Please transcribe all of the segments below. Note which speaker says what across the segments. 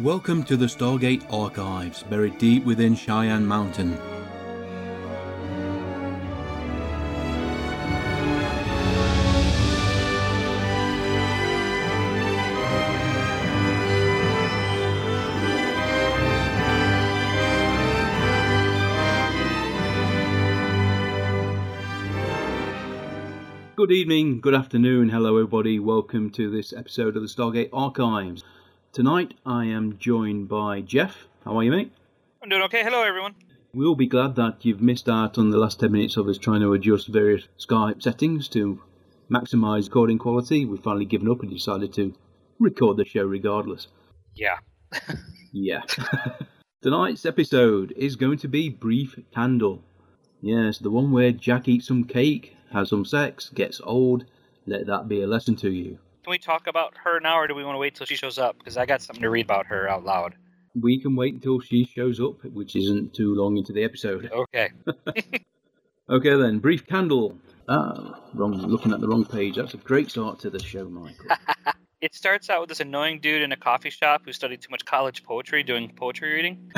Speaker 1: Welcome to the Stargate Archives, buried deep within Cheyenne Mountain. Good evening, good afternoon, hello everybody. Welcome to this episode of the Stargate Archives. Tonight I am joined by Jeff. How are you, mate?
Speaker 2: I'm doing okay. Hello, everyone.
Speaker 1: We'll be glad that you've missed out on the last 10 minutes of us trying to adjust various Skype settings to maximise recording quality. We've finally given up and decided to record the show regardless.
Speaker 2: Yeah.
Speaker 1: Yeah. Tonight's episode is going to be Brief Candle. Yes, the one where Jack eats some cake, has some sex, gets old. Let that be a lesson to you.
Speaker 2: Can we talk about her now, or do we want to wait till she shows up? Because I got something to read about her out loud.
Speaker 1: We can wait until she shows up, which isn't too long into the episode.
Speaker 2: Okay.
Speaker 1: Okay then, Brief Candle. Ah, wrong. Looking at the wrong page. That's a great start to the show, Michael.
Speaker 2: it starts out with this annoying dude in a coffee shop who studied too much college poetry doing poetry reading.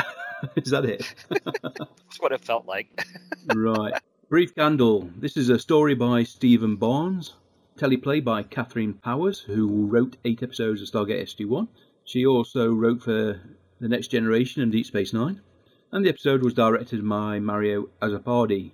Speaker 1: is that it?
Speaker 2: That's what it felt like.
Speaker 1: right. Brief Candle. This is a story by Steven Barnes, teleplay by Katharyn Powers, who wrote eight episodes of Stargate SG-1. She also wrote for The Next Generation and Deep Space Nine. And the episode was directed by Mario Azzopardi.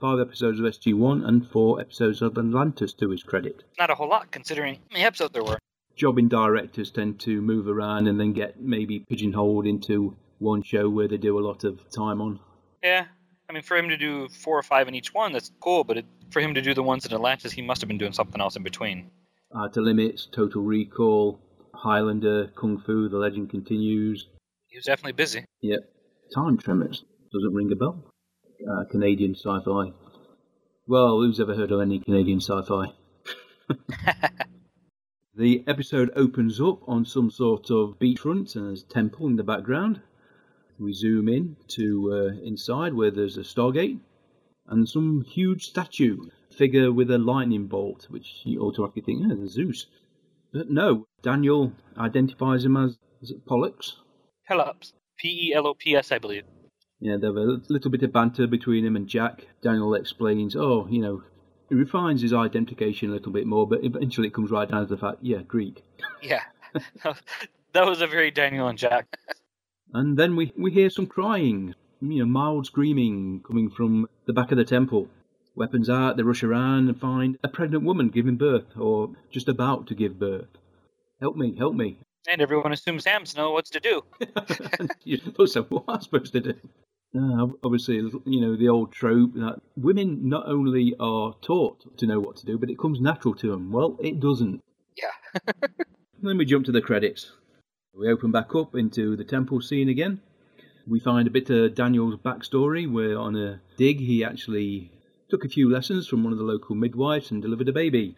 Speaker 1: Five episodes of SG-1 and four episodes of Atlantis to his credit.
Speaker 2: Not a whole lot, considering how many episodes there were.
Speaker 1: Jobbing directors tend to move around and then get maybe pigeonholed into one show where they do a lot of time on.
Speaker 2: Yeah. I mean, for him to do four or five in each one, that's cool, but it, for him to do the ones in Atlantis, he must have been doing something else in between.
Speaker 1: Uh, to Limits, Total Recall, Highlander, Kung Fu, The Legend Continues.
Speaker 2: He was definitely busy.
Speaker 1: Yep. Time Tremors. Doesn't ring a bell. Uh, Canadian sci-fi. Well, who's ever heard of any Canadian sci-fi? the episode opens up on some sort of beachfront and there's a temple in the background. We zoom in to uh, inside where there's a Stargate and some huge statue figure with a lightning bolt, which you automatically think, oh, there's Zeus. But no, Daniel identifies him as is it Pollux?
Speaker 2: Pelops. P E L O P S, I believe.
Speaker 1: Yeah, there's a little bit of banter between him and Jack. Daniel explains, oh, you know, he refines his identification a little bit more, but eventually it comes right down to the fact, yeah, Greek.
Speaker 2: Yeah. that was a very Daniel and Jack.
Speaker 1: And then we, we hear some crying, you know, mild screaming coming from the back of the temple. Weapons out, they rush around and find a pregnant woman giving birth, or just about to give birth. Help me, help me.
Speaker 2: And everyone assumes Sam's know what's to do.
Speaker 1: you so what am I supposed to do? Uh, obviously, you know, the old trope that women not only are taught to know what to do, but it comes natural to them. Well, it doesn't.
Speaker 2: Yeah.
Speaker 1: then we jump to the credits. We open back up into the temple scene again. We find a bit of Daniel's backstory where on a dig he actually took a few lessons from one of the local midwives and delivered a baby.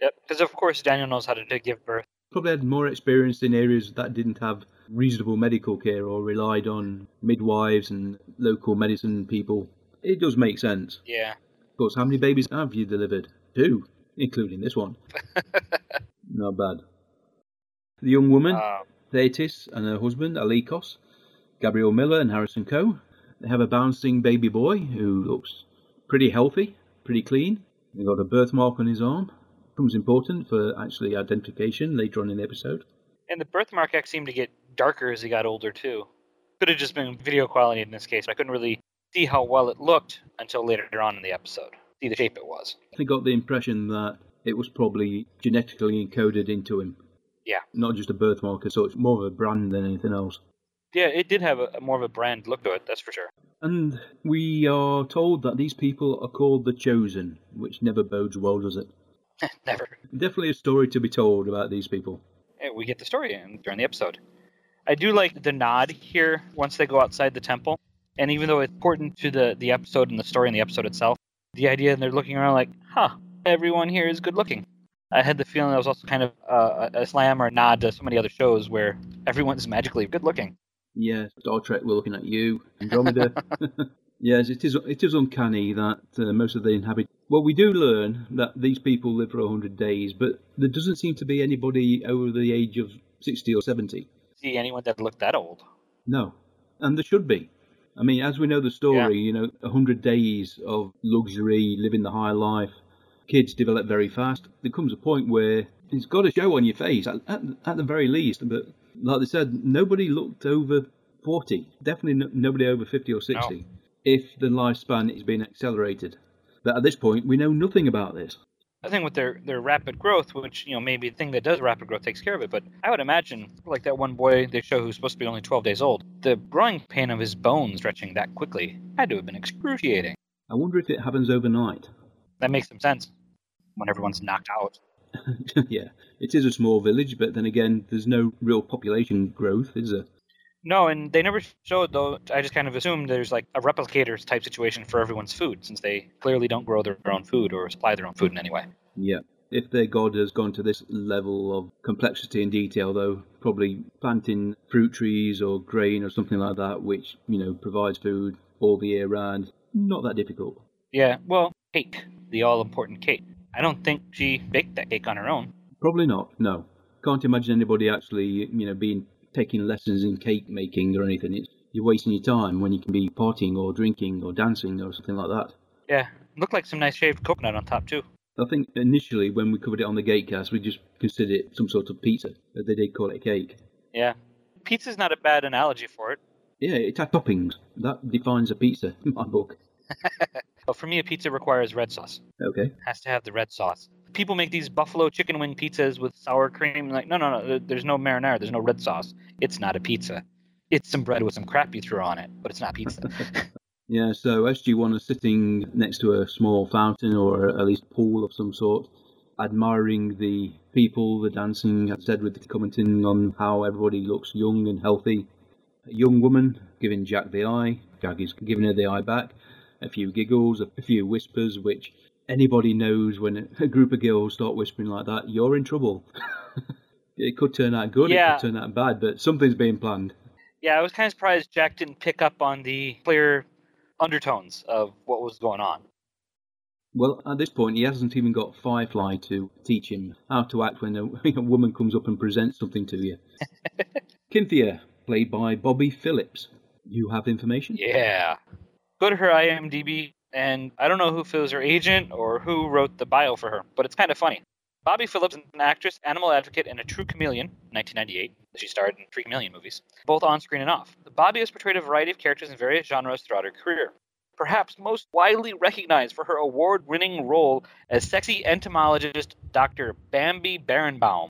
Speaker 2: Yep, because of course Daniel knows how to give birth.
Speaker 1: Probably had more experience in areas that didn't have reasonable medical care or relied on midwives and local medicine people. It does make sense.
Speaker 2: Yeah.
Speaker 1: Of course, how many babies have you delivered? Two, including this one. Not bad. The young woman,
Speaker 2: Uh,
Speaker 1: Thetis, and her husband, Alekos, Gabrielle Miller, and Harrison Coe. They have a bouncing baby boy who looks pretty healthy, pretty clean. They've got a birthmark on his arm. Becomes important for actually identification later on in the episode.
Speaker 2: and the birthmark X seemed to get darker as he got older too. Could have just been video quality in this case. I couldn't really see how well it looked until later on in the episode. See the shape it was.
Speaker 1: I got the impression that it was probably genetically encoded into him.
Speaker 2: Yeah.
Speaker 1: Not just a birthmark, so it's more of a brand than anything else.
Speaker 2: Yeah, it did have a, a more of a brand look to it, that's for sure.
Speaker 1: And we are told that these people are called the Chosen, which never bodes well, does it?
Speaker 2: Never.
Speaker 1: Definitely a story to be told about these people.
Speaker 2: Yeah, we get the story in during the episode. I do like the nod here once they go outside the temple. And even though it's important to the, the episode and the story and the episode itself, the idea and they're looking around like, huh, everyone here is good looking. I had the feeling that was also kind of uh, a slam or a nod to so many other shows where everyone's magically good looking.
Speaker 1: Yeah, Star Trek, we're looking at you. Andromeda. yes, it is. It is uncanny that uh, most of the inhabitants. Well, we do learn that these people live for hundred days, but there doesn't seem to be anybody over the age of sixty or seventy.
Speaker 2: see anyone that looked that old.
Speaker 1: No, and there should be. I mean, as we know the story, you know, a hundred days of luxury, living the high life. Kids develop very fast. There comes a point where it's got to show on your face, at, at, at the very least. But like they said, nobody looked over 40. Definitely no, nobody over 50 or 60.
Speaker 2: No.
Speaker 1: If the lifespan is being accelerated. But at this point, we know nothing about this.
Speaker 2: I think with their, their rapid growth, which, you know, maybe the thing that does rapid growth takes care of it, but I would imagine, like that one boy they show who's supposed to be only 12 days old, the growing pain of his bones stretching that quickly had to have been excruciating.
Speaker 1: I wonder if it happens overnight.
Speaker 2: That makes some sense when everyone's knocked out.
Speaker 1: yeah, it is a small village, but then again, there's no real population growth, is there?
Speaker 2: No, and they never showed though. I just kind of assumed there's like a replicators type situation for everyone's food, since they clearly don't grow their own food or supply their own food in any way.
Speaker 1: Yeah. If their god has gone to this level of complexity and detail, though, probably planting fruit trees or grain or something like that, which, you know, provides food all the year round, not that difficult.
Speaker 2: Yeah, well, cake, the all important cake. I don't think she baked that cake on her own.
Speaker 1: Probably not, no. Can't imagine anybody actually, you know, being taking lessons in cake making or anything. It's, you're wasting your time when you can be partying or drinking or dancing or something like that.
Speaker 2: Yeah, looked like some nice shaved coconut on top too.
Speaker 1: I think initially when we covered it on the Gatecast, we just considered it some sort of pizza, but they did call it a cake.
Speaker 2: Yeah, pizza's not a bad analogy for it.
Speaker 1: Yeah, it had toppings. That defines a pizza in my book.
Speaker 2: But for me, a pizza requires red sauce.
Speaker 1: Okay.
Speaker 2: Has to have the red sauce. People make these buffalo chicken wing pizzas with sour cream. Like, no, no, no. There's no marinara. There's no red sauce. It's not a pizza. It's some bread with some crap you threw on it, but it's not pizza.
Speaker 1: Yeah, so SG1 is sitting next to a small fountain or at least pool of some sort, admiring the people, the dancing, as I said, with commenting on how everybody looks young and healthy. A young woman giving Jack the eye, Jack is giving her the eye back. A few giggles, a few whispers, which anybody knows when a group of girls start whispering like that, you're in trouble. it could turn out good,
Speaker 2: yeah.
Speaker 1: it could turn out bad, but something's being planned.
Speaker 2: yeah, I was kind of surprised Jack didn't pick up on the clear undertones of what was going on.
Speaker 1: Well, at this point, he hasn't even got Firefly to teach him how to act when a, a woman comes up and presents something to you. Cynthia, played by Bobbie Phillips. You have information?
Speaker 2: Yeah. Go to her IMDb, and I don't know who was her agent or who wrote the bio for her, but it's kind of funny. Bobbie Phillips is an actress, animal advocate, and a true chameleon, 1998. She starred in three chameleon movies, both on screen and off. Bobbie has portrayed a variety of characters in various genres throughout her career. Perhaps most widely recognized for her award winning role as sexy entomologist Dr. Bambi Berenbaum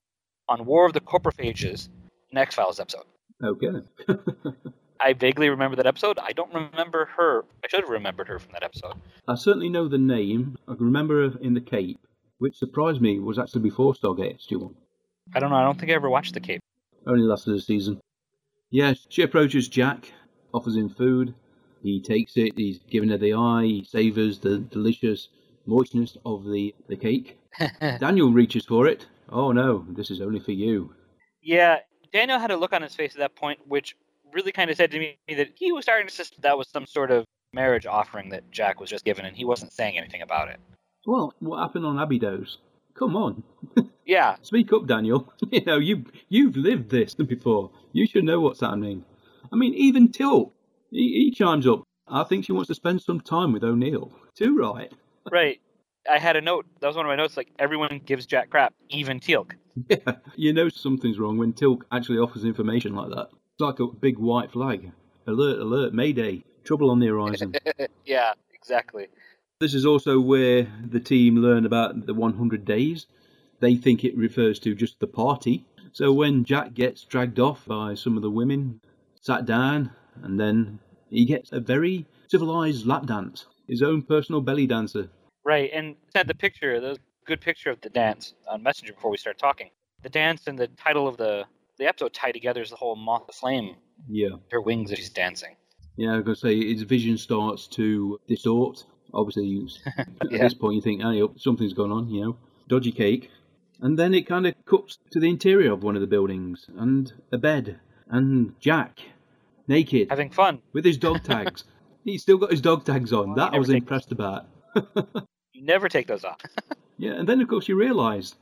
Speaker 2: on War of the Coprophages, an X Files episode.
Speaker 1: Okay.
Speaker 2: I vaguely remember that episode. I don't remember her. I should have remembered her from that episode.
Speaker 1: I certainly know the name. I can remember her in The Cape, which surprised me was actually before Stargate SG1.
Speaker 2: I don't know. I don't think I ever watched The Cape.
Speaker 1: Only lasted a season. Yes, she approaches Jack, offers him food. He takes it, he's giving her the eye, he savours the delicious moistness of the, the cake. Daniel reaches for it. Oh no, this is only for you.
Speaker 2: yeah, Daniel had a look on his face at that point, which really kind of said to me that he was starting to suspect that was some sort of marriage offering that Jack was just given, and he wasn't saying anything about it.
Speaker 1: Well, what happened on Abydos? Come on,
Speaker 2: Yeah,
Speaker 1: speak up, Daniel. You know, you you've lived this before. You should know what's happening. I mean, even Teal'c, he, he chimes up. I think she wants to spend some time with O'Neill. Too right.
Speaker 2: right. I had a note. That was one of my notes. Like everyone gives Jack crap, even Teal'c.
Speaker 1: Yeah, you know something's wrong when Teal'c actually offers information like that. It's like a big white flag. Alert, alert, Mayday. Trouble on the horizon.
Speaker 2: yeah, exactly.
Speaker 1: this is also where the team learn about the 100 days. They think it refers to just the party. So when Jack gets dragged off by some of the women, sat down, and then he gets a very civilized lap dance, his own personal belly dancer.
Speaker 2: Right, and sent the picture, the good picture of the dance on Messenger before we start talking. The dance and the title of the the episode tie together as the whole moth of flame,
Speaker 1: Yeah.
Speaker 2: her wings as she's dancing.
Speaker 1: Yeah, I was going to say his vision starts to distort. Obviously, at
Speaker 2: Yeah.
Speaker 1: this point, you think, hey, oh, something's going on, you know, dodgy cake. And then it kind of cuts to the interior of one of the buildings and a bed and Jack naked
Speaker 2: Having fun.
Speaker 1: with his dog tags. He's still got his dog tags on. That I was impressed about.
Speaker 2: You never take those off.
Speaker 1: Yeah, and then of course you realise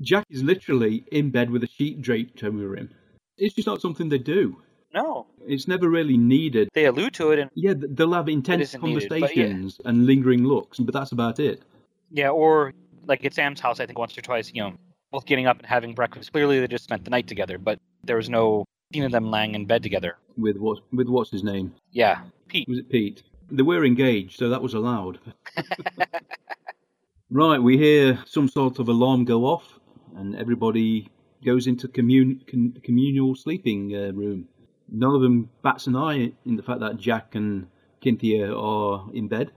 Speaker 1: Jack is literally in bed with a sheet draped over him. It's just not something they do.
Speaker 2: No,
Speaker 1: It's never really needed.
Speaker 2: they allude to it, and
Speaker 1: Yeah, they'll have intense
Speaker 2: isn't needed, yeah.
Speaker 1: conversations and lingering looks, but that's about it.
Speaker 2: yeah, or like at Sam's house, I think once or twice, you know, both getting up and having breakfast. Clearly, they just spent the night together, but there was no scene of them lying in bed together.
Speaker 1: With what? With what's his name?
Speaker 2: Yeah, Pete.
Speaker 1: Was it Pete? They were engaged, so that was allowed. right, we hear some sort of alarm go off, and everybody goes into commun- con- communal sleeping uh, room. None of them bats an eye in the fact that Jack and Cynthia are in bed.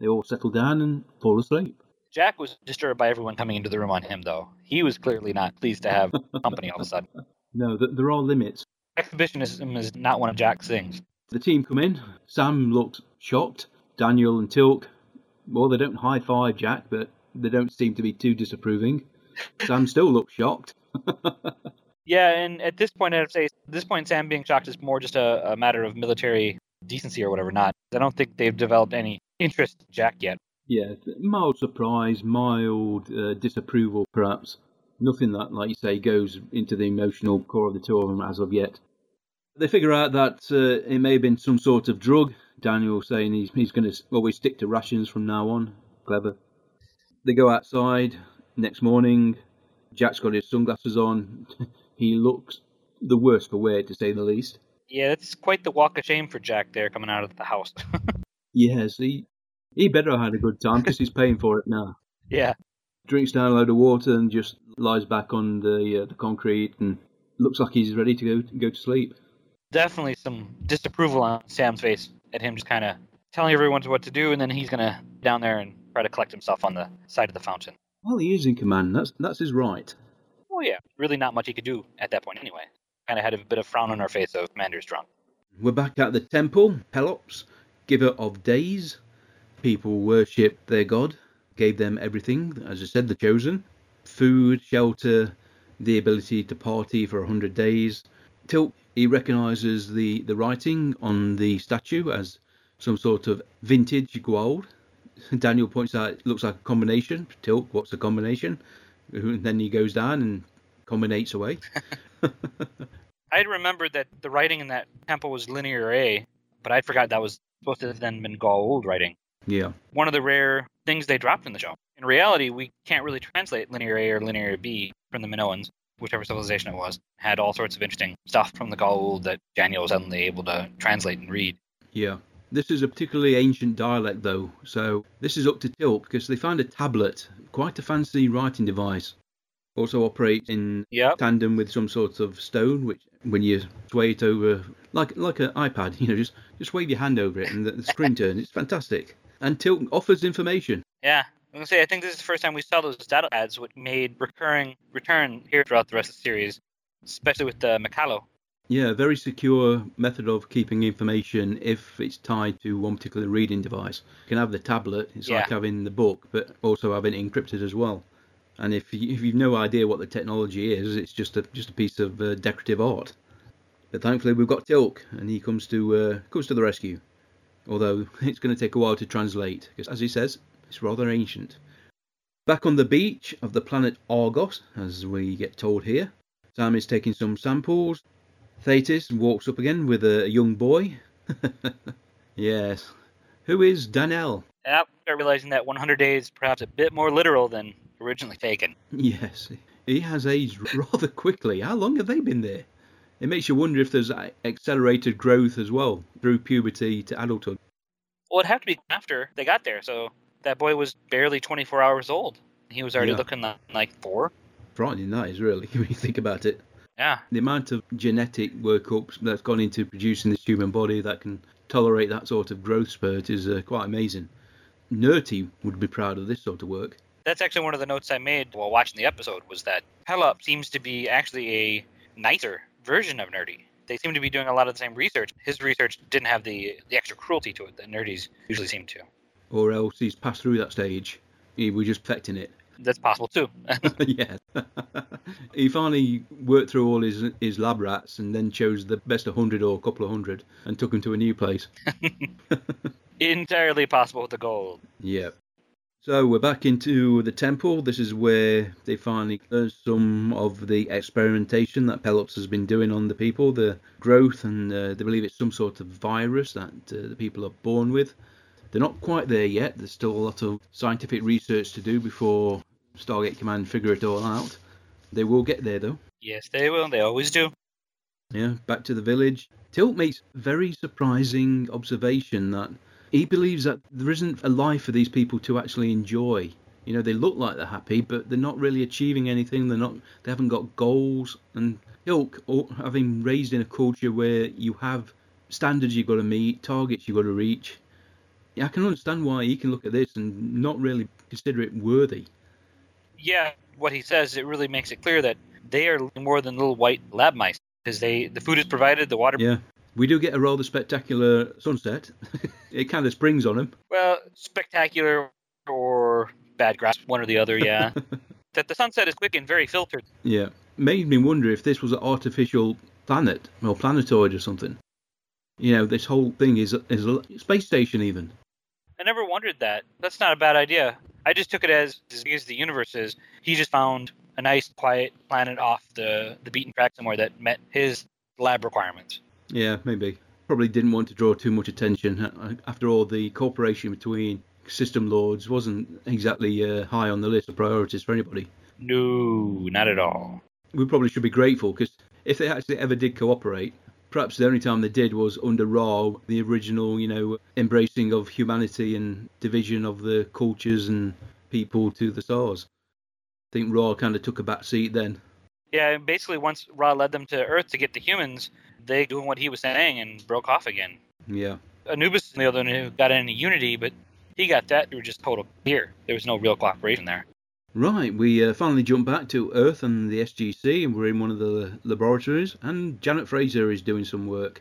Speaker 1: They all settle down and fall asleep.
Speaker 2: Jack was disturbed by everyone coming into the room on him, though. He was clearly not pleased to have company all of a sudden.
Speaker 1: No, th- there are limits.
Speaker 2: Exhibitionism is not one of Jack's things.
Speaker 1: The team come in. Sam looks shocked. Daniel and Teal'c, well, they don't high five Jack, but they don't seem to be too disapproving. Sam still looks shocked.
Speaker 2: Yeah, and at this point, I'd say at this point, Sam being shocked is more just a, a matter of military decency or whatever. Not, I don't think they've developed any interest in Jack yet.
Speaker 1: Yeah, mild surprise, mild uh, disapproval, perhaps. Nothing that, like you say, goes into the emotional core of the two of them as of yet. They figure out that uh, it may have been some sort of drug. Daniel saying he's, he's going to always stick to rations from now on. Clever. They go outside next morning. Jack's got his sunglasses on. he looks the worse for wear, to say the least.
Speaker 2: Yeah, it's quite the walk of shame for Jack there coming out of the house.
Speaker 1: Yes, he, he better have had a good time because he's paying for it now.
Speaker 2: yeah,
Speaker 1: drinks down a load of water and just lies back on the uh, the concrete and looks like he's ready to go go to sleep.
Speaker 2: definitely some disapproval on Sam's face at him just kind of telling everyone what to do, and then he's gonna down there and try to collect himself on the side of the fountain.
Speaker 1: Well, he is in command. That's that's his right.
Speaker 2: Oh yeah, really not much he could do at that point anyway. Kind of had a bit of frown on our face of Commander's drunk.
Speaker 1: We're back at the temple, Pelops, giver of days. People worshipped their god, gave them everything, as I said, the chosen food, shelter, the ability to party for a hundred days. Teal'c he recognises the, the writing on the statue as some sort of vintage Goa'uld. Daniel points out it looks like a combination. Teal'c, what's the combination? And then he goes down and combinates away.
Speaker 2: I had remembered that the writing in that temple was linear A, but I'd forgot that was supposed to have then been Goa'uld writing.
Speaker 1: yeah.
Speaker 2: One of the rare things they dropped in the show. In reality, we can't really translate linear A or linear B from the Minoans, whichever civilization it was. Had all sorts of interesting stuff from the Goa'uld that Daniel was suddenly able to translate and read.
Speaker 1: Yeah. This is a particularly ancient dialect, though, so this is up to Teal'c because they found a tablet, quite a fancy writing device. Also operates in
Speaker 2: Yep.
Speaker 1: tandem with some sort of stone, which when you sway it over, like like an iPad, you know, just just wave your hand over it and the, the screen turns. It's fantastic. And Teal'c offers information.
Speaker 2: Yeah. I'm gonna say I think this is the first time we saw those data pads, which made recurring return here throughout the rest of the series, especially with uh, the Mikalo.
Speaker 1: Yeah, a very secure method of keeping information if it's tied to one particular reading device. You can have the tablet, it's like having the book, but also having it encrypted as well. And if you, if you've no idea what the technology is, it's just a just a piece of uh, decorative art. But thankfully we've got Teal'c, and he comes to uh, comes to the rescue. Although it's going to take a while to translate, because as he says, it's rather ancient. Back on the beach of the planet Argos, as we get told here, Sam is taking some samples. Thetis walks up again with a young boy. yes. Who is Danelle?
Speaker 2: And I start realizing that 100 days is perhaps a bit more literal than originally taken.
Speaker 1: Yes. He has aged rather quickly. How long have they been there? It makes you wonder if there's uh, accelerated growth as well through puberty to adulthood.
Speaker 2: Well, it'd have to be after they got there, so that boy was barely 24 hours old. He was already
Speaker 1: Yeah.
Speaker 2: looking like, like four.
Speaker 1: Frightening that is really when you think about it.
Speaker 2: Yeah.
Speaker 1: The amount of genetic workups that's gone into producing this human body that can tolerate that sort of growth spurt is uh, quite amazing. Nirrti would be proud of this sort of work.
Speaker 2: That's actually one of the notes I made while watching the episode was that Pelop seems to be actually a nicer version of Nirrti. They seem to be doing a lot of the same research. His research didn't have the, the extra cruelty to it that Nirrti's usually seem to.
Speaker 1: Or else he's passed through that stage. He was just perfecting it.
Speaker 2: That's possible too.
Speaker 1: yeah. he finally worked through all his his lab rats and then chose the best 100 or a couple of hundred and took them to a new place.
Speaker 2: Entirely possible with the Goa'uld.
Speaker 1: Yeah. So we're back into the temple. This is where they finally learn some of the experimentation that Pelops has been doing on the people, the growth, and uh, they believe it's some sort of virus that uh, the people are born with. They're not quite there yet. There's still a lot of scientific research to do before Stargate Command figure it all out. They will get there though.
Speaker 2: Yes, they will. They always do.
Speaker 1: Yeah, back to the village. Teal'c makes very surprising observation that he believes that there isn't a life for these people to actually enjoy. You know, they look like they're happy, but they're not really achieving anything. They're not. They haven't got goals. And Ilk, oh, having raised in a culture where you have standards you've got to meet, targets you've got to reach, yeah, I can understand why he can look at this and not really consider it worthy.
Speaker 2: Yeah, what he says it really makes it clear that they are more than little white lab mice because they the food is provided, the water.
Speaker 1: Yeah, we do get a rather spectacular sunset. it kind of springs on him.
Speaker 2: Well, spectacular or bad grass, one or the other. Yeah, that the sunset is quick and very filtered.
Speaker 1: Yeah, made me wonder if this was an artificial planet or planetoid or something. You know, this whole thing is is a space station even.
Speaker 2: I never wondered that. That's not a bad idea. I just took it as as big as the universe is. He just found a nice, quiet planet off the the beaten track somewhere that met his lab requirements.
Speaker 1: Yeah, maybe. Probably didn't want to draw too much attention. After all, the cooperation between system lords wasn't exactly uh, high on the list of priorities for anybody.
Speaker 2: No, not at all.
Speaker 1: We probably should be grateful because if they actually ever did cooperate, perhaps the only time they did was under Ra, the original, you know, embracing of humanity and division of the cultures and people to the stars. I think Ra kind of took a back seat then.
Speaker 2: Yeah, basically once Ra led them to Earth to get the humans, they doing what he was saying and broke off again.
Speaker 1: Yeah.
Speaker 2: Anubis, the other one got any unity, but he got that through just total fear. There was no real cooperation there.
Speaker 1: Right, we uh, finally jump back to Earth and the SGC, and we're in one of the laboratories, and Janet Fraiser is doing some work.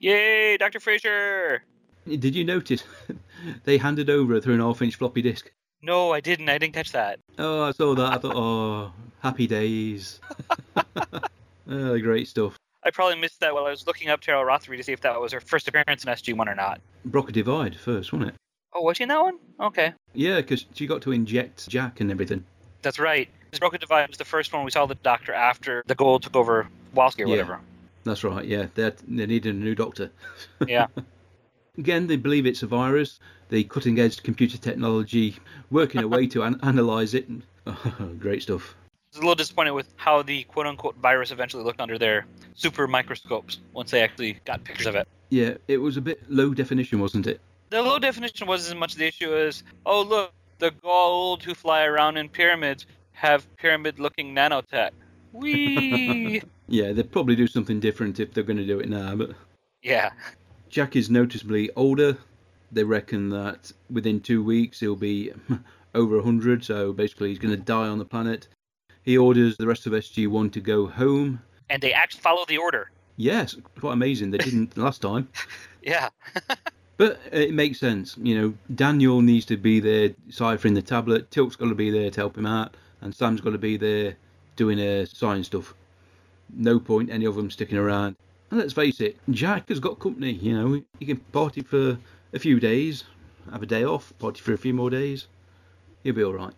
Speaker 2: Yay, Dr. Fraiser!
Speaker 1: Did you notice they handed over through an half inch floppy disk?
Speaker 2: No, I didn't. I didn't catch that.
Speaker 1: Oh, I saw that. I thought, oh, happy days. oh, great stuff.
Speaker 2: I probably missed that while I was looking up Teryl Rothery to see if that was her first appearance in SG1 or not.
Speaker 1: Broca Divide first, wasn't it?
Speaker 2: Oh, was she in that one? Okay.
Speaker 1: Yeah, because she got to inject Jack and everything.
Speaker 2: That's right. This Broca Divide was the first one we saw the doctor after the Goa'uld took over Kowalski or
Speaker 1: Yeah.
Speaker 2: whatever.
Speaker 1: That's right, yeah. They they needed a new doctor.
Speaker 2: Yeah.
Speaker 1: Again, they believe it's a virus. The cutting edge computer technology working a way to an- analyze it. great stuff.
Speaker 2: I was a little disappointed with how the quote unquote virus eventually looked under their super microscopes once they actually got pictures of it.
Speaker 1: Yeah, it was a bit low definition, wasn't it?
Speaker 2: The low definition wasn't as much the issue as, oh, look, the Goa'uld who fly around in pyramids have pyramid looking nanotech. Whee!
Speaker 1: Yeah, they'd probably do something different if they're going to do it now, but
Speaker 2: yeah.
Speaker 1: Jack is noticeably older. They reckon that within two weeks he'll be over 100, so basically he's going to die on the planet. He orders the rest of SG1 to go home.
Speaker 2: And they actually follow the order.
Speaker 1: Yes, quite amazing. They didn't last time.
Speaker 2: Yeah.
Speaker 1: But it makes sense. You know, Daniel needs to be there ciphering the tablet. Teal'c's got to be there to help him out. And Sam's got to be there doing uh, science stuff. No point any of them sticking around. And let's face it, Jack has got company. You know, he can party for a few days, have a day off, party for a few more days. He'll be all right.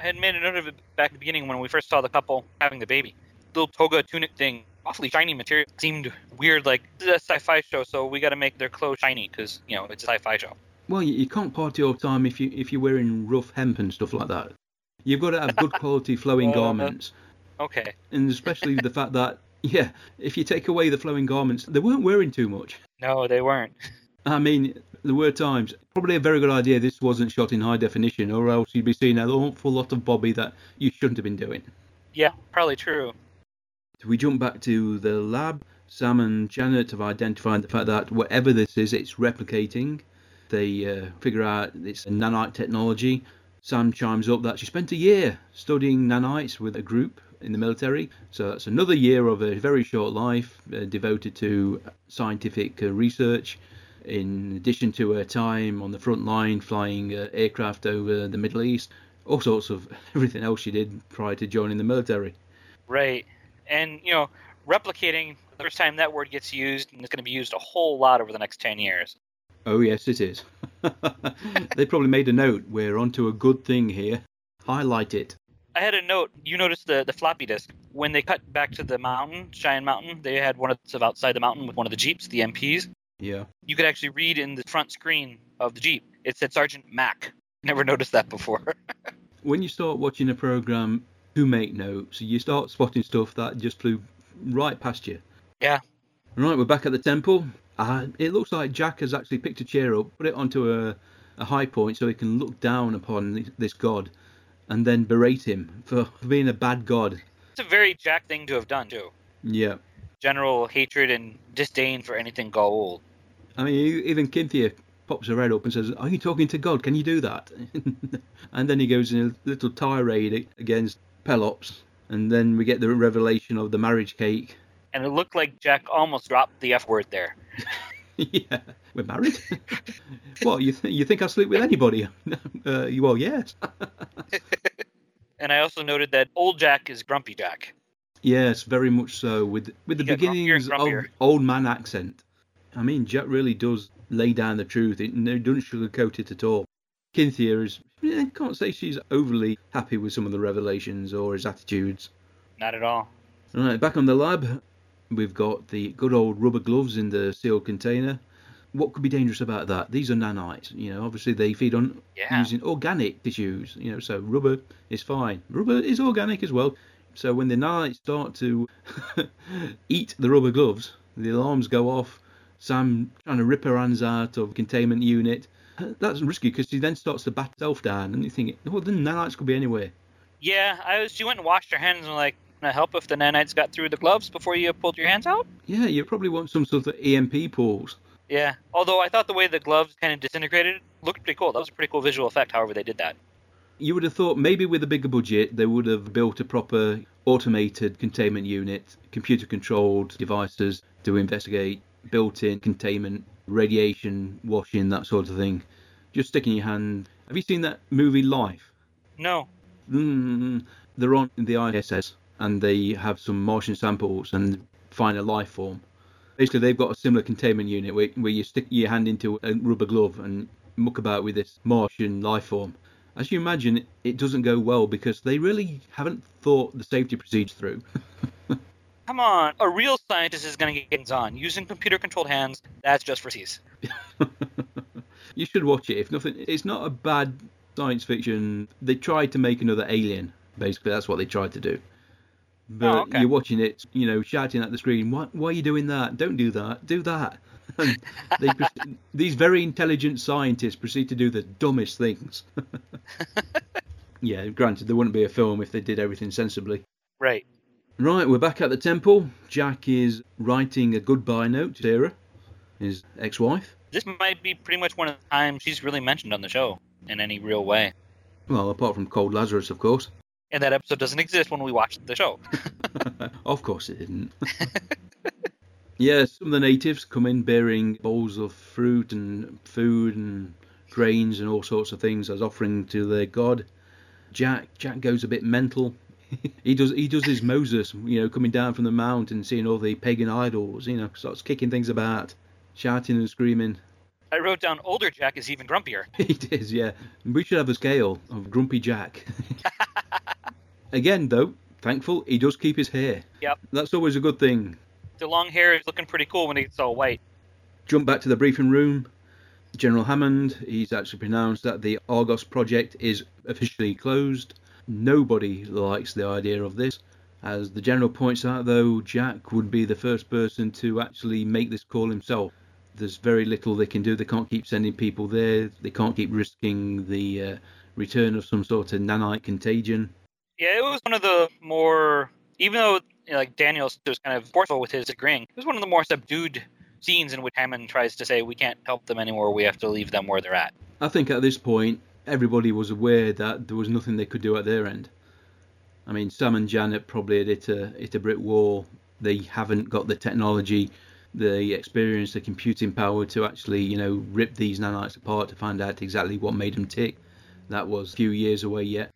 Speaker 2: I had made a note of it back at the beginning when we first saw the couple having the baby. Little toga tunic thing, awfully shiny material. Seemed weird, like, this is a sci fi show, so we got to make their clothes shiny because, you know, it's a sci fi show.
Speaker 1: Well, you, you can't party all the time if you if you're wearing rough hemp and stuff like that. You've got to have good quality flowing
Speaker 2: Uh,
Speaker 1: garments.
Speaker 2: Okay.
Speaker 1: and especially the fact that yeah, if you take away the flowing garments, they weren't wearing too much.
Speaker 2: No, they weren't.
Speaker 1: I mean, there were times. Probably a very good idea. This wasn't shot in high definition, or else you'd be seeing an awful lot of Bobbie that you shouldn't have been doing.
Speaker 2: Yeah, probably true.
Speaker 1: So we jump back to the lab. Sam and Janet have identified the fact that whatever this is, it's replicating. They uh, figure out it's nanite technology. Sam chimes up that she spent a year studying nanites with a group in the military. So that's another year of a very short life uh, devoted to scientific uh, research. In addition to her time on the front line flying uh, aircraft over the Middle East, all sorts of everything else she did prior to joining the military.
Speaker 2: Right. And, you know, replicating, the first time that word gets used, and it's going to be used a whole lot over the next 10 years.
Speaker 1: Oh yes, it is. they probably made a note. We're onto a good thing here. Highlight it.
Speaker 2: I had a note. You noticed the, the floppy disk. When they cut back to the mountain, Cheyenne Mountain, they had one of the outside the mountain with one of the Jeeps, the MPs.
Speaker 1: Yeah.
Speaker 2: You could actually read in the front screen of the Jeep. It said Sergeant Mack. Never noticed that before.
Speaker 1: when you start watching a program to make notes, you start spotting stuff that just flew right past you.
Speaker 2: Yeah.
Speaker 1: Right, we're back at the temple. Uh, it looks like Jack has actually picked a chair up, put it onto a, a high point so he can look down upon this god and then berate him for being a bad god.
Speaker 2: It's a very Jack thing to have done, too.
Speaker 1: Yeah.
Speaker 2: General hatred and disdain for anything Goa'uld.
Speaker 1: I mean, even Cynthia pops her head up and says, Are you talking to God? Can you do that? and then he goes in a little tirade against Pelops. And then we get the revelation of the marriage cake.
Speaker 2: And it looked like Jack almost dropped the F word there.
Speaker 1: yeah, we're married. what you th- you think I sleep with anybody? uh, well, yes.
Speaker 2: and I also noted that old Jack is grumpy Jack.
Speaker 1: Yes, very much so. With with the beginnings of old man accent. I mean, Jack really does lay down the truth. It doesn't sugarcoat it at all. Cynthia is, I can't say she's overly happy with some of the revelations or his attitudes.
Speaker 2: Not at all.
Speaker 1: All right, back on the lab, we've got the good old rubber gloves in the sealed container. What could be dangerous about that? These are nanites. You know, obviously they feed on
Speaker 2: yeah.
Speaker 1: using organic tissues. You know, so rubber is fine. Rubber is organic as well. So when the nanites start to eat the rubber gloves, the alarms go off. Sam trying to rip her hands out of containment unit. That's risky because she then starts to bat herself down, and you think, well, the nanites could be anywhere.
Speaker 2: Yeah, I was. She went and washed her hands and like, can I help if the nanites got through the gloves before you pulled your hands out?
Speaker 1: Yeah, you probably want some sort of EMP pulls.
Speaker 2: Yeah, although I thought the way the gloves kind of disintegrated looked pretty cool. That was a pretty cool visual effect. However, they did that.
Speaker 1: You would have thought maybe with a bigger budget they would have built a proper automated containment unit, computer controlled devices to investigate built-in containment, radiation washing, that sort of thing. Just sticking your hand. Have you seen that movie Life?
Speaker 2: No.
Speaker 1: Mm, they're on the ISS and they have some Martian samples and find a life form. Basically, they've got a similar containment unit where, where you stick your hand into a rubber glove and muck about with this Martian life form. As you imagine, it doesn't go well because they really haven't thought the safety procedure through.
Speaker 2: Come on, a real scientist is going to get hands on. Using computer controlled hands, that's just for tease.
Speaker 1: you should watch it. If nothing, it's not a bad science fiction. They tried to make another Alien. Basically, that's what they tried to do. But
Speaker 2: oh, okay.
Speaker 1: you're watching it, you know, shouting at the screen, "Why, why are you doing that? Don't do that. Do that." they, these very intelligent scientists proceed to do the dumbest things. yeah, granted, there wouldn't be a film if they did everything sensibly.
Speaker 2: Right.
Speaker 1: Right, we're back at the temple. Jack is writing a goodbye note to Sarah, his ex-wife.
Speaker 2: This might be pretty much one of the times she's really mentioned on the show in any real way.
Speaker 1: Well, apart from Cold Lazarus, of course.
Speaker 2: And that episode doesn't exist when we watched the show.
Speaker 1: of course it didn't. yes, some of the natives come in bearing bowls of fruit and food and grains and all sorts of things as offering to their god. Jack Jack goes a bit mental he does he does his Moses, you know, coming down from the mount and seeing all the pagan idols, you know, starts kicking things about, shouting and screaming.
Speaker 2: I wrote down older Jack is even grumpier.
Speaker 1: he is, yeah. We should have a scale of Grumpy Jack. Again, though, thankful he does keep his hair.
Speaker 2: Yep.
Speaker 1: That's always a good thing.
Speaker 2: The long hair is looking pretty cool when it's all white.
Speaker 1: Jump back to the briefing room. General Hammond, he's actually pronounced that the Argos project is officially closed. Nobody likes the idea of this. As the general points out, though, Jack would be the first person to actually make this call himself. There's very little they can do. They can't keep sending people there. They can't keep risking the uh, return of some sort of nanite contagion.
Speaker 2: Yeah, it was one of the more, even though you know, like Daniel was kind of forceful with his agreeing, it was one of the more subdued scenes in which Hammond tries to say, "We can't help them anymore. We have to leave them where they're at."
Speaker 1: I think at this point, everybody was aware that there was nothing they could do at their end. I mean, Sam and Janet probably had hit a, hit a brick wall. They haven't got the technology, the experience, the computing power to actually, you know, rip these nanites apart to find out exactly what made them tick. That was a few years away yet.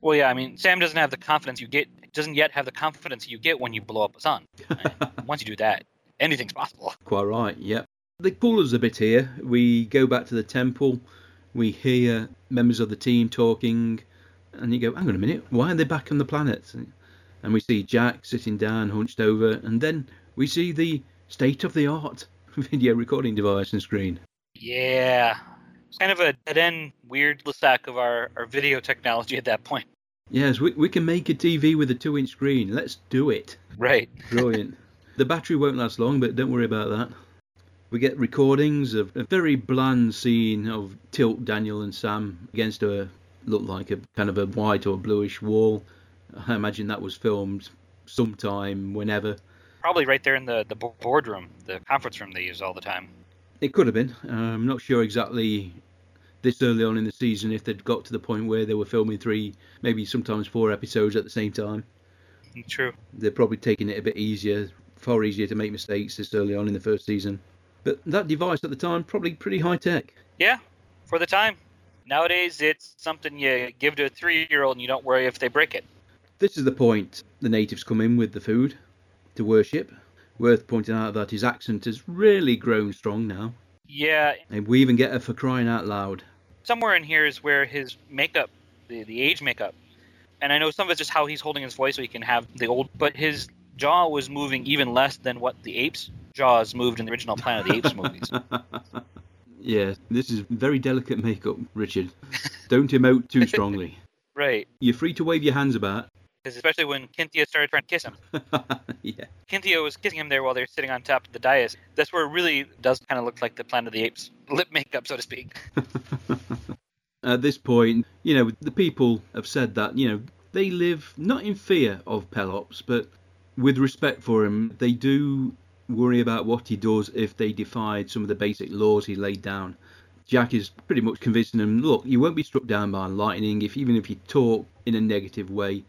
Speaker 2: Well, yeah, I mean, Sam doesn't have the confidence you get, doesn't yet have the confidence you get when you blow up a sun. Once you do that, anything's possible.
Speaker 1: Quite right, yep. They pull us a bit here. We go back to the temple. We hear members of the team talking, and you go, "Hang on a minute, why are they back on the planet?" And we see Jack sitting down, hunched over, and then we see the state-of-the-art video recording device and screen.
Speaker 2: Yeah. It's kind of a dead end, weird sack of our, our video technology at that point.
Speaker 1: Yes, we, we can make a TV with a two inch screen. Let's do it.
Speaker 2: Right.
Speaker 1: Brilliant. the battery won't last long, but don't worry about that. We get recordings of a very bland scene of Teal'c, Daniel, and Sam against a look like a kind of a white or bluish wall. I imagine that was filmed sometime, whenever.
Speaker 2: Probably right there in the, the boardroom, the conference room they use all the time.
Speaker 1: It could have been. Uh, I'm not sure exactly this early on in the season if they'd got to the point where they were filming three, maybe sometimes four episodes at the same time.
Speaker 2: True.
Speaker 1: They're probably taking it a bit easier, far easier to make mistakes this early on in the first season. But that device at the time, probably pretty high tech.
Speaker 2: Yeah, for the time. Nowadays, it's something you give to a three year old and you don't worry if they break it.
Speaker 1: This is the point the natives come in with the food to worship. Worth pointing out that his accent has really grown strong now.
Speaker 2: Yeah.
Speaker 1: And we even get a for crying out loud.
Speaker 2: Somewhere in here is where his makeup, the, the age makeup, and I know some of it's just how he's holding his voice so he can have the old, but his jaw was moving even less than what the apes' jaws moved in the original Planet of the Apes movies.
Speaker 1: yeah, this is very delicate makeup, Richard. Don't emote too strongly.
Speaker 2: right.
Speaker 1: You're free to wave your hands about.
Speaker 2: Especially when Cynthia started trying to kiss him.
Speaker 1: yeah.
Speaker 2: Cynthia was kissing him there while they're sitting on top of the dais. That's where it really does kind of look like the Planet of the Apes lip makeup, so to speak.
Speaker 1: At this point, you know, the people have said that, you know, they live not in fear of Pelops, but with respect for him. They do worry about what he does if they defied some of the basic laws he laid down. Jack is pretty much convincing them, look, you won't be struck down by lightning if even if you talk in a negative way.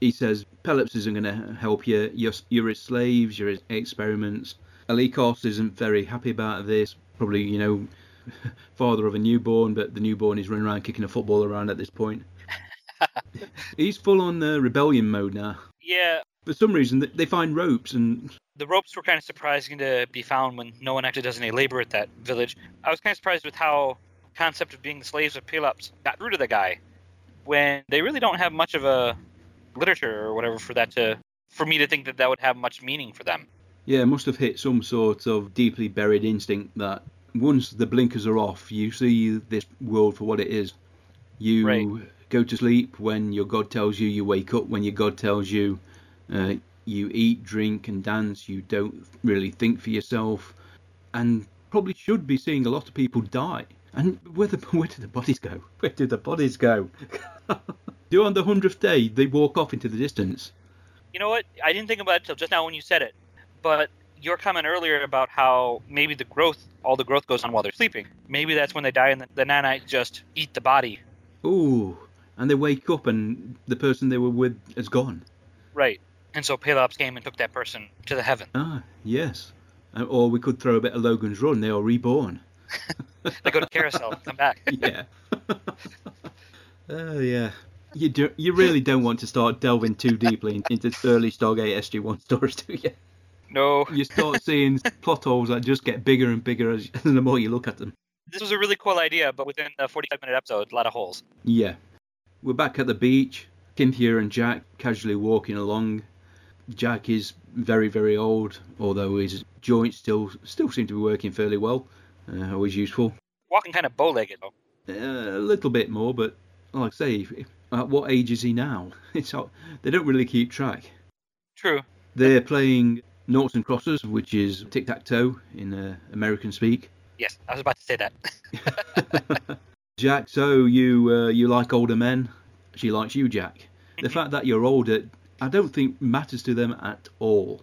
Speaker 1: He says Pelops isn't going to help you. You're, you're his slaves. You're his experiments. Alekos isn't very happy about this. Probably, you know, father of a newborn, but the newborn is running around kicking a football around at this point. He's full on uh, rebellion mode now.
Speaker 2: Yeah.
Speaker 1: For some reason, they find ropes and.
Speaker 2: The ropes were kind of surprising to be found when no one actually does any labor at that village. I was kind of surprised with how concept of being the slaves of Pelops got through to the guy when they really don't have much of a literature or whatever for that to for me to think that that would have much meaning for them.
Speaker 1: Yeah, it must have hit some sort of deeply buried instinct that once the blinkers are off, you see this world for what it is. You
Speaker 2: right.
Speaker 1: go to sleep when your God tells you, you wake up when your God tells you, uh, you eat, drink, and dance, you don't really think for yourself, and probably should be seeing a lot of people die. And where, the, where did the bodies go? Where do the bodies go? Do on the hundredth day they walk off into the distance?
Speaker 2: You know what? I didn't think about it till just now when you said it. But your comment earlier about how maybe the growth, all the growth goes on while they're sleeping. Maybe that's when they die and the, the nanites just eat the body.
Speaker 1: Ooh, and they wake up and the person they were with is gone.
Speaker 2: Right. And so Pelops came and took that person to the heaven.
Speaker 1: Ah, yes. Uh, or we could throw a bit of Logan's Run. They are reborn.
Speaker 2: they go to carousel, come back.
Speaker 1: yeah. Oh yeah. You do, you really don't want to start delving too deeply into early Stargate SG-1 stories, do you?
Speaker 2: No.
Speaker 1: You start seeing plot holes that just get bigger and bigger as the more you look at them.
Speaker 2: This was a really cool idea, but within a 45 minute episode, a lot of holes.
Speaker 1: Yeah. We're back at the beach. Cynthia and Jack casually walking along. Jack is very, very old, although his joints still still seem to be working fairly well. Uh, always useful.
Speaker 2: Walking kind of bow-legged, though.
Speaker 1: Uh, a little bit more, but like I say, if, at what age is he now? It's not, they don't really keep track.
Speaker 2: True.
Speaker 1: They're playing noughts and crosses, which is tic tac toe in uh, American speak.
Speaker 2: Yes, I was about to say that.
Speaker 1: Jack, so you uh, you like older men? She likes you, Jack. The fact that you're older, I don't think matters to them at all.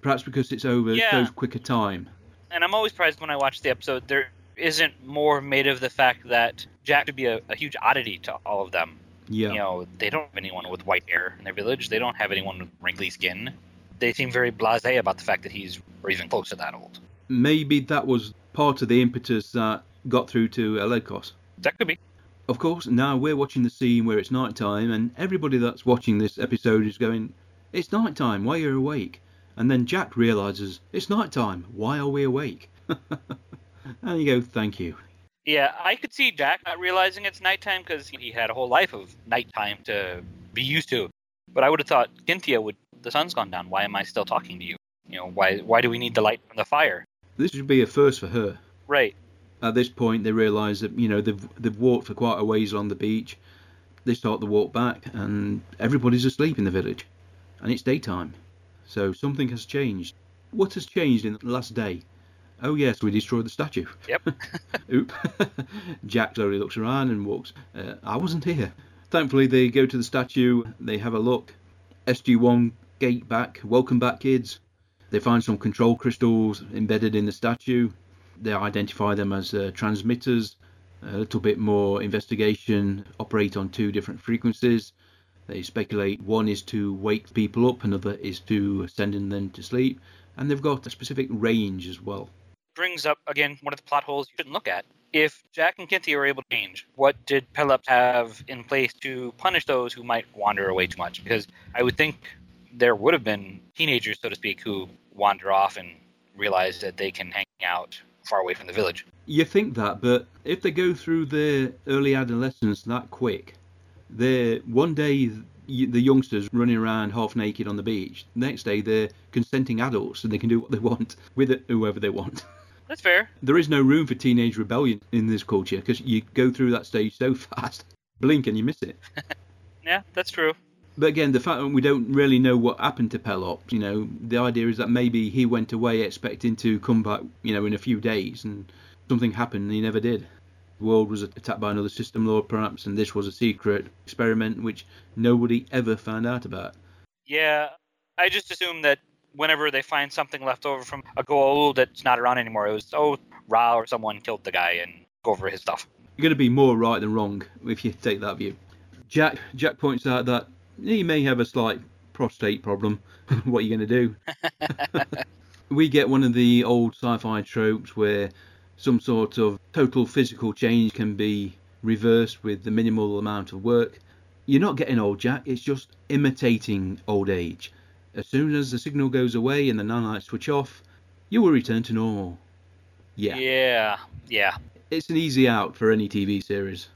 Speaker 1: Perhaps because it's over
Speaker 2: Yeah.
Speaker 1: so quick a time.
Speaker 2: and I'm always surprised when I watch the episode, there isn't more made of the fact that Jack would be a, a huge oddity to all of them.
Speaker 1: Yeah.
Speaker 2: You know, they don't have anyone with white hair in their village. They don't have anyone with wrinkly skin. They seem very blasé about the fact that he's or even close to that old.
Speaker 1: Maybe that was part of the impetus that got through to Alekos.
Speaker 2: That could be.
Speaker 1: Of course, now we're watching the scene where it's night time, and everybody that's watching this episode is going, It's night time, why are you awake? And then Jack realizes, It's night time, why are we awake? And you go, thank you.
Speaker 2: Yeah, I could see Jack not realizing it's nighttime because he had a whole life of nighttime to be used to. But I would have thought Cynthia would. The sun's gone down. Why am I still talking to you? You know, why? Why do we need the light from the fire?
Speaker 1: This should be a first for her.
Speaker 2: Right.
Speaker 1: At this point, they realise that you know they've they've walked for quite a ways on the beach. They start the walk back, and everybody's asleep in the village, and it's daytime. So something has changed. What has changed in the last day? Oh yes, we destroyed the statue.
Speaker 2: Yep.
Speaker 1: Oop. Jack slowly looks around and walks. Uh, I wasn't here. Thankfully, they go to the statue. They have a look. SG1 gate back. Welcome back, kids. They find some control crystals embedded in the statue. They identify them as uh, transmitters. A little bit more investigation. Operate on two different frequencies. They speculate one is to wake people up, another is to sending them to sleep, and they've got a specific range as well.
Speaker 2: Brings up again one of the plot holes you shouldn't look at. If Jack and Cynthia were able to change, what did Pelops have in place to punish those who might wander away too much? Because I would think there would have been teenagers, so to speak, who wander off and realize that they can hang out far away from the village.
Speaker 1: You think that, but if they go through their early adolescence that quick, they're one day the youngsters running around half naked on the beach. The next day they're consenting adults and they can do what they want with it, whoever they want.
Speaker 2: That's fair.
Speaker 1: There is no room for teenage rebellion in this culture because you go through that stage so fast. Blink and you miss it.
Speaker 2: Yeah, that's true.
Speaker 1: But again, the fact that we don't really know what happened to Pelops, you know, the idea is that maybe he went away expecting to come back, you know, in a few days, and something happened and he never did. The world was attacked by another system lord, perhaps, and this was a secret experiment which nobody ever found out about.
Speaker 2: Yeah, I just assume that whenever they find something left over from a Goa'uld that's not around anymore, it was oh Ra or someone killed the guy and go over his stuff.
Speaker 1: You're going to be more right than wrong if you take that view. Jack Jack points out that he may have a slight prostate problem. what are you going to do? we get one of the old sci-fi tropes where some sort of total physical change can be reversed with the minimal amount of work. You're not getting old, Jack. It's just imitating old age. As soon as the signal goes away and the nanites switch off, you will return to normal. Yeah.
Speaker 2: Yeah, yeah,
Speaker 1: It's an easy out for any TV series,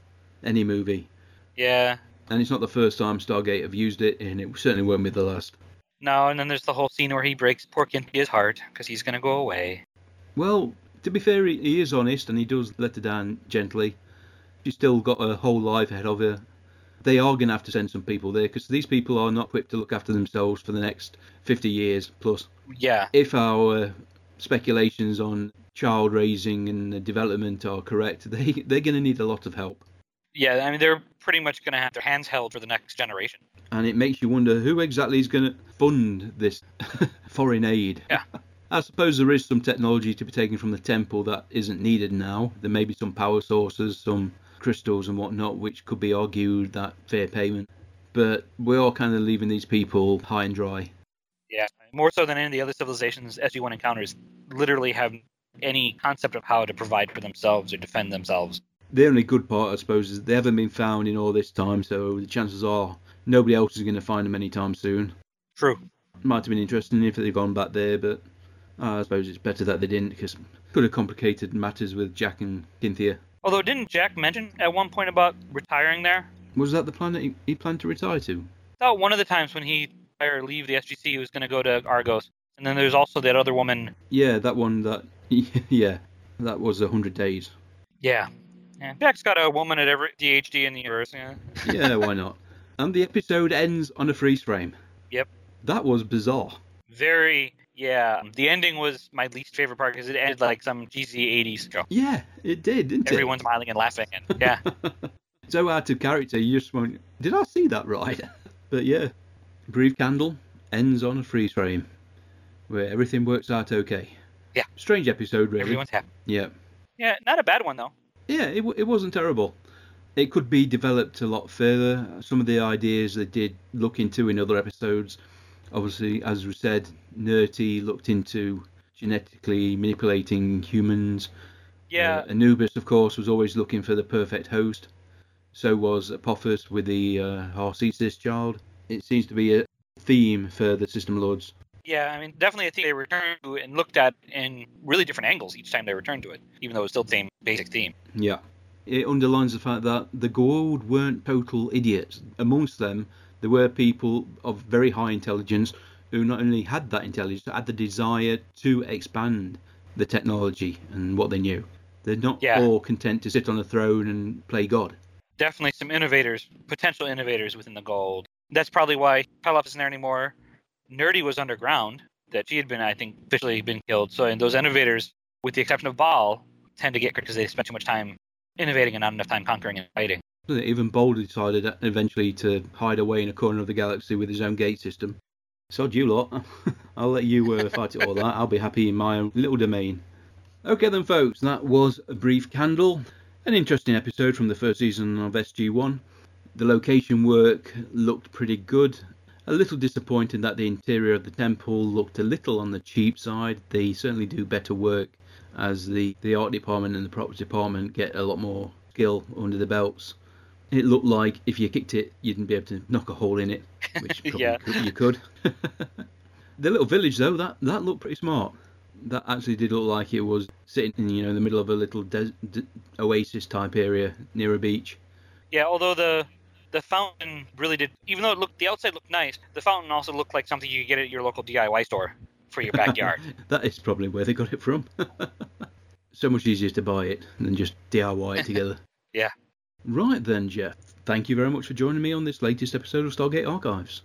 Speaker 1: any movie.
Speaker 2: yeah.
Speaker 1: And it's not the first time Stargate have used it, and it certainly won't be the last.
Speaker 2: No, and then there's the whole scene where he breaks poor Cynthia's heart because he's gonna go away.
Speaker 1: Well, to be fair, he he is honest and he does let her down gently. She's still got a whole life ahead of her. They are going to have to send some people there because these people are not equipped to look after themselves for the next 50 years plus.
Speaker 2: Yeah,
Speaker 1: If our uh, speculations on child raising and development are correct, they, they're going to need a lot of help.
Speaker 2: Yeah. I mean, they're pretty much gonna have their hands held for the next generation.
Speaker 1: And it makes you wonder who exactly is going to fund this foreign aid.
Speaker 2: Yeah.
Speaker 1: I suppose there is some technology to be taken from the temple that isn't needed now. There may be some power sources, some crystals and whatnot, which could be argued that fair payment. But we are all kind of leaving these people high and dry.
Speaker 2: Yeah, more so than any of the other civilizations SG-1 encounters literally have any concept of how to provide for themselves or defend themselves.
Speaker 1: The only good part, I suppose, is they haven't been found in all this time, so the chances are nobody else is going to find them anytime soon.
Speaker 2: True.
Speaker 1: Might have been interesting if they'd gone back there, but I suppose it's better that they didn't, because it could have complicated matters with Jack and Cynthia.
Speaker 2: Although, didn't Jack mention at one point about retiring there?
Speaker 1: Was that the planet he, he planned to retire to?
Speaker 2: I thought one of the times when he or leave the SGC, he was going to go to Argos. And then there's also that other woman.
Speaker 1: Yeah, that one that. Yeah, that was a hundred days.
Speaker 2: Yeah. Yeah. Jack's got a woman at every DHD in the universe. Yeah.
Speaker 1: Yeah, why not? And the episode ends on a freeze frame.
Speaker 2: Yep.
Speaker 1: That was bizarre.
Speaker 2: Very. Yeah. The ending was my least favorite part because it ended like some cheesy 80s show.
Speaker 1: Yeah, it did, didn't
Speaker 2: Everyone smiling and laughing. And yeah.
Speaker 1: so out of character, you just won't. Did I see that right? but yeah, Brief Candle ends on a freeze frame where everything works out okay.
Speaker 2: Yeah.
Speaker 1: Strange episode, really.
Speaker 2: Everyone's happy.
Speaker 1: Yeah.
Speaker 2: Yeah. Not a bad one, though.
Speaker 1: Yeah, it, w- it wasn't terrible. It could be developed a lot further. Some of the ideas they did look into in other episodes. Obviously, as we said, Nirrti looked into genetically manipulating humans.
Speaker 2: Yeah.
Speaker 1: Uh, Anubis, of course, was always looking for the perfect host. So was Apophis with the uh, Harcesis child. It seems to be a theme for the System Lords.
Speaker 2: Yeah, I mean, definitely, I think they returned to and looked at in really different angles each time they returned to it, even though it was still the same basic theme.
Speaker 1: Yeah. It underlines the fact that the Goa'uld weren't total idiots. Amongst them, there were people of very high intelligence who not only had that intelligence, but had the desire to expand the technology and what they knew. They're not
Speaker 2: Yeah.
Speaker 1: all content to sit on a throne and play God.
Speaker 2: Definitely some innovators, potential innovators within the Goa'uld. That's probably why Pelops isn't there anymore. Nirrti was underground, that she had been, I think, officially been killed. So, and those innovators, with the exception of Baal, tend to get because they spent too much time innovating and not enough time conquering and fighting.
Speaker 1: Even Boulder decided eventually to hide away in a corner of the galaxy with his own gate system. Sod you lot. I'll let you uh, fight it all that. I'll be happy in my own little domain. Okay then, folks, that was A Brief Candle. An interesting episode from the first season of SG1. The location work looked pretty good. A little disappointing that the interior of the temple looked a little on the cheap side. They certainly do better work as the, the art department and the props department get a lot more skill under the belts. It looked like if you kicked it, you'd be able to knock a hole in it, which probably
Speaker 2: Yeah.
Speaker 1: could, you could. the little village, though, that, that looked pretty smart. That actually did look like it was sitting, in, you know, in the middle of a little des- d- oasis type area near a beach.
Speaker 2: Yeah, although the the fountain really did, even though it looked the outside looked nice, the fountain also looked like something you could get at your local DIY store for your backyard.
Speaker 1: that is probably where they got it from. so much easier to buy it than just DIY it together.
Speaker 2: Yeah.
Speaker 1: Right then, Jeff. Thank you very much for joining me on this latest episode of Stargate Archives.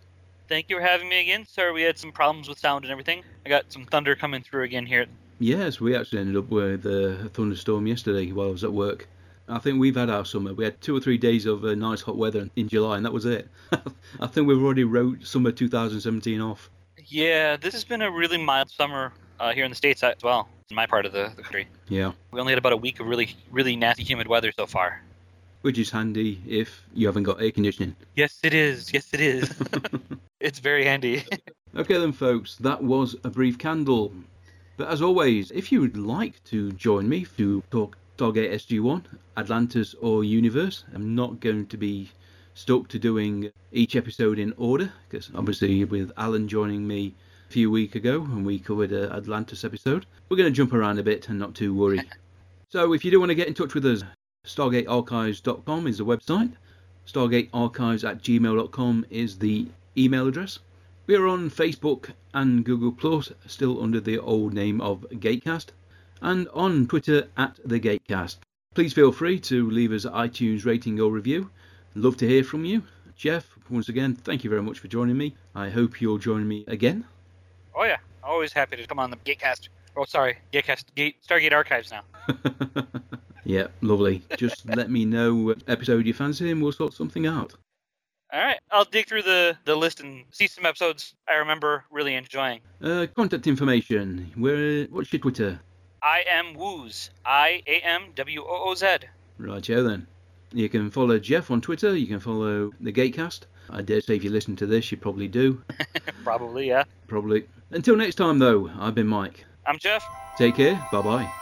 Speaker 2: Thank you for having me again. sir. we had some problems with sound and everything. I got some thunder coming through again here.
Speaker 1: Yes, we actually ended up with a thunderstorm yesterday while I was at work. I think we've had our summer. We had two or three days of uh, nice hot weather in July, and that was it. I think we've already wrote summer 2017 off.
Speaker 2: Yeah, this has been a really mild summer uh, here in the states as well. In my part of the, the country,
Speaker 1: Yeah,
Speaker 2: we only had about a week of really, really nasty humid weather so far.
Speaker 1: which is handy if you haven't got air conditioning.
Speaker 2: Yes, it is. Yes, it is. it's very handy.
Speaker 1: Okay, then, folks, that was a brief candle. But as always, if you would like to join me to talk Stargate SG1, Atlantis, or Universe, I'm not going to be stuck to doing each episode in order, because obviously, with Alan joining me a few weeks ago and we covered a Atlantis episode, we're going to jump around a bit and not too worry. so, if you do want to get in touch with us, StargateArchives.com is the website, StargateArchives at gmail.com is the email address. We are on Facebook and Google Plus, still under the old name of Gatecast, and on Twitter at the Gatecast. Please feel free to leave us an iTunes rating or review. Love to hear from you. Jeff, once again, thank you very much for joining me. I hope you'll join me again.
Speaker 2: oh yeah, always happy to come on the Gatecast. Oh, sorry, Gatecast, Gate, Stargate Archives now.
Speaker 1: yeah, lovely. Just let me know what episode you fancy and we'll sort something out.
Speaker 2: All right, I'll dig through the the list and see some episodes I remember really enjoying.
Speaker 1: Uh, contact information. Where? What's your Twitter?
Speaker 2: I am Wooz. I A M W O O Z.
Speaker 1: Right, yeah, then. You can follow Jeff on Twitter. You can follow the Gatecast. I dare say if you listen to this, you probably do.
Speaker 2: Probably, yeah.
Speaker 1: Probably. Until next time, though, I've been Mike.
Speaker 2: I'm Jeff.
Speaker 1: Take care. Bye bye.